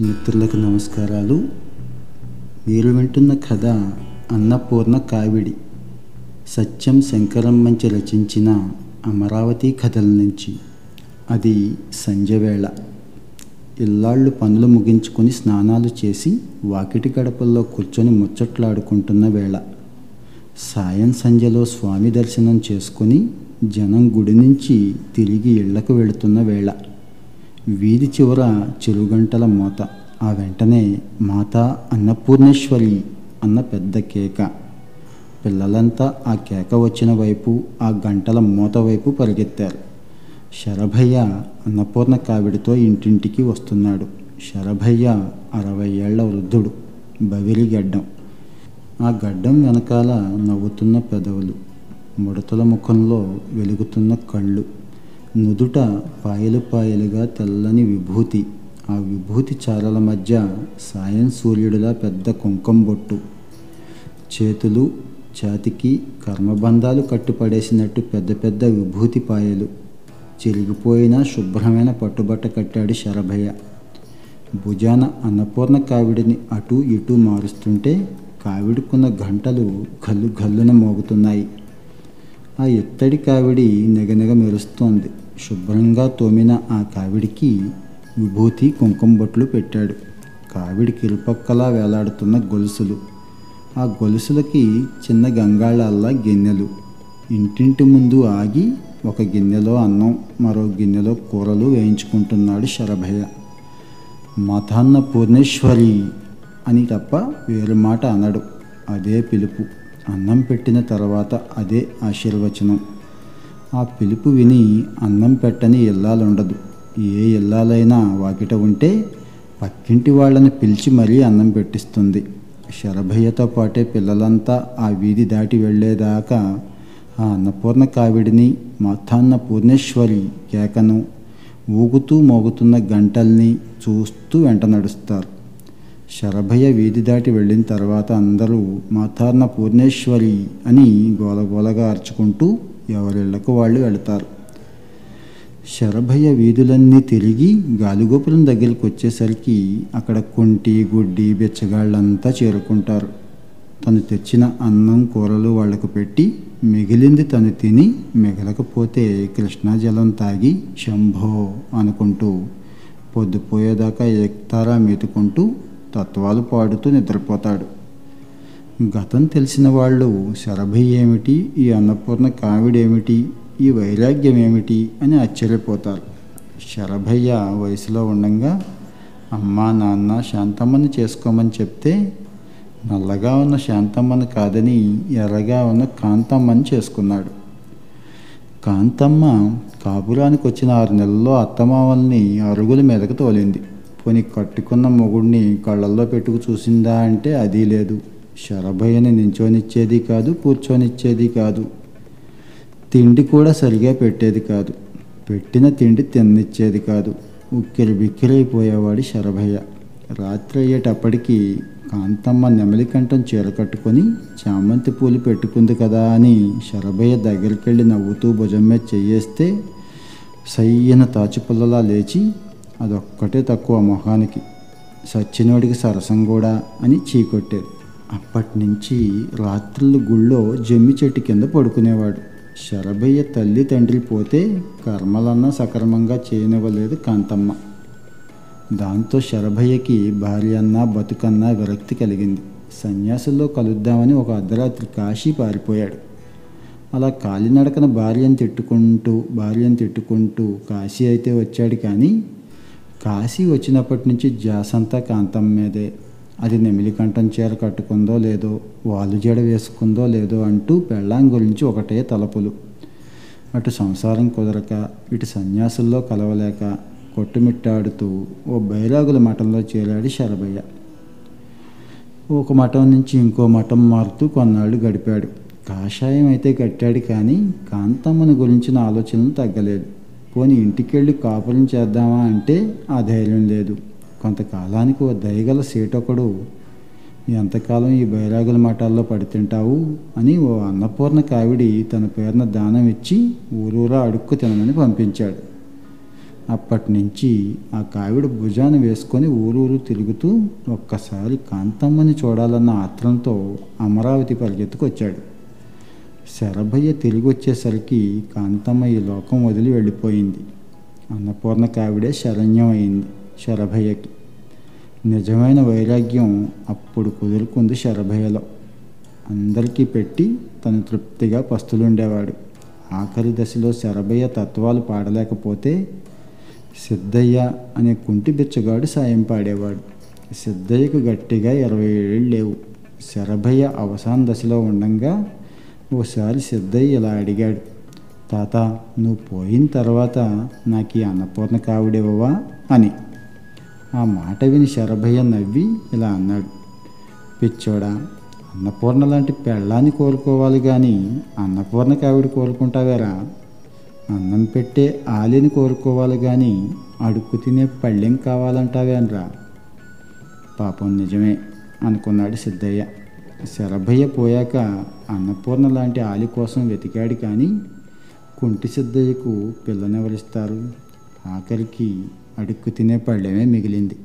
మిత్రులకు నమస్కారాలు. మీరు వింటున్న కథ అన్నపూర్ణ కావిడి. సత్యం శంకరం మంచి రచించిన అమరావతి కథల నుంచి. అది సంజవేళ. ఇల్లాళ్ళు పనులు ముగించుకొని స్నానాలు చేసి వాకిటి గడపల్లో కూర్చొని ముచ్చట్లాడుకుంటున్న వేళ. సాయం సంజలో స్వామి దర్శనం చేసుకుని జనం గుడి నుంచి తిరిగి ఇళ్ళకు వెళుతున్న వేళ. వీధి చివర చెరుగంటల మోత. ఆ వెంటనే మాతా అన్నపూర్ణేశ్వరి అన్న పెద్ద కేక. పిల్లలంతా ఆ కేక వచ్చిన వైపు ఆ గంటల మూత వైపు పరిగెత్తారు. శరభయ్య అన్నపూర్ణ కావిడితో ఇంటింటికి వస్తున్నాడు. శరభయ్య అరవై ఏళ్ళ వృద్ధుడు బవిలి గడ్డం. ఆ గడ్డం వెనకాల నవ్వుతున్న పెదవులు ముడతల ముఖంలో వెలుగుతున్న కళ్ళు. నుదుట పాయలు పాయలుగా తెల్లని విభూతి. ఆ విభూతి చారల మధ్య సాయం సూర్యుడిలా పెద్ద కుంకం బొట్టు. చేతులు ఛాతికి కర్మబంధాలు కట్టుపడేసినట్టు పెద్ద పెద్ద విభూతి పాయలు. చిరిగిపోయిన శుభ్రమైన పట్టుబట్ట కట్టాడు శరభయ్య. భుజాన అన్నపూర్ణ కావిడిని అటు ఇటు మారుస్తుంటే కావిడికున్న గంటలు గల్లు గల్లున మోగుతున్నాయి. ఆ ఎత్తడి కావిడి నెగనెగ మెరుస్తోంది. శుభ్రంగా తోమిన ఆ కావిడికి విభూతి కుంకుమ బొట్లు పెట్టాడు. కావిడికి ఇరుపక్కలా వేలాడుతున్న గొలుసులు. ఆ గొలుసులకి చిన్న గంగాళాల్లా గిన్నెలు. ఇంటింటి ముందు ఆగి ఒక గిన్నెలో అన్నం మరో గిన్నెలో కూరలు వేయించుకుంటున్నాడు శరభయ్య. మతాన్న పూర్ణేశ్వరి అని తప్ప వేరు మాట అనడు. అదే పిలుపు. అన్నం పెట్టిన తర్వాత అదే ఆశీర్వచనం. ఆ పిలుపు విని అన్నం పెట్టని ఇల్లాలుండదు. ఏ ఇల్లాలైనా వాకిట ఉంటే పక్కింటి వాళ్ళని పిలిచి మరీ అన్నం పెట్టిస్తుంది. శరభయ్యతో పాటే పిల్లలంతా ఆ వీధి దాటి వెళ్ళేదాకా ఆ అన్నపూర్ణ కావిడిని మాతాన్న పూర్ణేశ్వరి కేకను ఊగుతూ మోగుతున్న గంటల్ని చూస్తూ వెంట నడుస్తారు. శరభయ్య వీధి దాటి వెళ్ళిన తర్వాత అందరూ మాతార్న పూర్ణేశ్వరి అని గోలగోలగా అర్చుకుంటూ ఎవరిళ్ళకు వాళ్ళు వెళతారు. శరభయ్య వీధులన్నీ తిరిగి గాలిగోపురం దగ్గరికి వచ్చేసరికి అక్కడ కుంటి గుడ్డి బెచ్చగాళ్ళంతా చేరుకుంటారు. తను తెచ్చిన అన్నం కూరలు వాళ్ళకు పెట్టి మిగిలింది తను తిని మిగలకపోతే కృష్ణా జలం తాగి శంభో అనుకుంటూ పొద్దుపోయేదాకా ఎక్తారా మెతుకుంటూ తత్వాలు పాడుతూ నిద్రపోతాడు. గతం తెలిసిన వాళ్ళు శరభయ్య ఏమిటి? ఈ అన్నపూర్ణ కావిడేమిటి ఈ వైరాగ్యం ఏమిటి? అని ఆశ్చర్యపోతారు. శరభయ్య వయసులో ఉండంగా అమ్మా నాన్న శాంతమ్మని చేసుకోమని చెప్తే నల్లగా ఉన్న శాంతమ్మని కాదని ఎర్రగా ఉన్న కాంతమ్మని చేసుకున్నాడు. కాంతమ్మ కాపురానికి వచ్చిన ఆరు నెలల్లో అత్తమామల్ని అరుగుల మీదకు తోలింది. పోని కట్టుకున్న మొగుడిని కళ్ళల్లో పెట్టుకు చూసిందా అంటే అది లేదు. శరభయ్యని నించోనిచ్చేది కాదు కూర్చొనిచ్చేది కాదు. తిండి కూడా సరిగా పెట్టేది కాదు. పెట్టిన తిండి తిన్నిచ్చేది కాదు. ఉక్కిరి బిక్కిరైపోయేవాడు శరభయ్య. రాత్రి అయ్యేటప్పటికీ కాంతమ్మ నెమలి కంఠం చీర కట్టుకొని చామంతి పూలు పెట్టుకుంది కదా అని శరభయ్య దగ్గరికి వెళ్ళి నవ్వుతూ భుజం మీద చెయ్యేస్తే సయ్యన తాచుపుల్లలా లేచి అదొక్కటే తక్కువ మొహానికి. సచ్చినోడికి సరసం కూడా అని చీకొట్టేది అప్పటి నుంచి రాత్రులు గుళ్ళో జమ్మి చెట్టు కింద పడుకునేవాడు. శరభయ్య తల్లి తండ్రి పోతే కర్మలన్నా సక్రమంగా చేయనివ్వలేదు కాంతమ్మ. దాంతో శరభయ్యకి భార్య అన్నా బతుకన్నా విరక్తి కలిగింది. సన్యాసుల్లో కలుద్దామని ఒక అర్ధరాత్రి కాశీ పారిపోయాడు. అలా కాలినడకన భార్యను తిట్టుకుంటూ భార్యను తిట్టుకుంటూ కాశీ అయితే వచ్చాడు కానీ కాశీ వచ్చినప్పటి నుంచి జాసంతా కాంతమ్మ మీదే. అది నెమిలి కంఠం చీర కట్టుకుందో లేదో వాళ్ళు జడ వేసుకుందో లేదో అంటూ పెళ్ళాం గురించి ఒకటే తలపులు. అటు సంసారం కుదరక ఇటు సన్యాసుల్లో కలవలేక కొట్టుమిట్టాడుతూ ఓ బైరాగుల మఠంలో చేరాడు శరభయ్య. ఒక మఠం నుంచి ఇంకో మఠం మారుతూ కొన్నాళ్ళు గడిపాడు. కాషాయం అయితే కట్టాడు కానీ కాంతమ్మని గురించిన ఆలోచనలు తగ్గలేదు. పోని ఇంటికెళ్ళి కాపురం చేద్దామా అంటే ఆ ధైర్యం లేదు. కొంతకాలానికి ఓ దయగల సేటొకడు ఎంతకాలం ఈ బైరాగుల మఠాల్లో పడుతుంటావు అని ఓ అన్నపూర్ణ కావిడి తన పేరున దానం ఇచ్చి ఊరూరా అడుక్కు తినమని పంపించాడు. అప్పటి నుంచి ఆ కావిడ భుజాన వేసుకొని ఊరూరు తిరుగుతూ ఒక్కసారి కాంతమ్మని చూడాలన్న ఆత్రంతో అమరావతి పరిగెత్తుకొచ్చాడు. శరభయ్య తిరిగి వచ్చేసరికి కాంతమ్మ ఈ లోకం వదిలి వెళ్ళిపోయింది. అన్నపూర్ణ కావిడే శరణ్యం అయింది శరభయ్యకి. నిజమైన వైరాగ్యం అప్పుడు కుదురుకుంది శరభయ్యలో. అందరికీ పెట్టి తను తృప్తిగా పస్తులుండేవాడు. ఆఖరి దశలో శరభయ్య తత్వాలు పాడలేకపోతే సిద్ధయ్య అనే కుంటి బిచ్చగాడు సాయం పాడేవాడు. సిద్ధయ్యకు గట్టిగా ఇరవై ఏళ్ళు లేవు. శరభయ్య అవసాన దశలో ఉండంగా ఓసారి సిద్ధయ్య ఇలా అడిగాడు తాత నువ్వు పోయిన తర్వాత నాకు ఈ అన్నపూర్ణ కావిడివ్వవా అని. ఆ మాట విని శరభయ్య నవ్వి ఇలా అన్నాడు పిచ్చోడా అన్నపూర్ణ లాంటి పెళ్ళాన్ని కోరుకోవాలి కానీ అన్నపూర్ణ కావిడ కోరుకుంటావేరా? అన్నం పెట్టే ఆలిని కోరుకోవాలి కానీ అడుక్కు తినే పళ్ళెం కావాలంటావేనరా? పాపం నిజమే అనుకున్నాడు సిద్ధయ్య. శరభయ్య పోయాక అన్నపూర్ణ లాంటి ఆలి కోసం వెతికాడు కానీ కుంటి సిద్ధయ్యకు పిల్లనెవరిస్తారు? ఆఖరికి అడుక్కు తినే పళ్ళెమే మిగిలింది.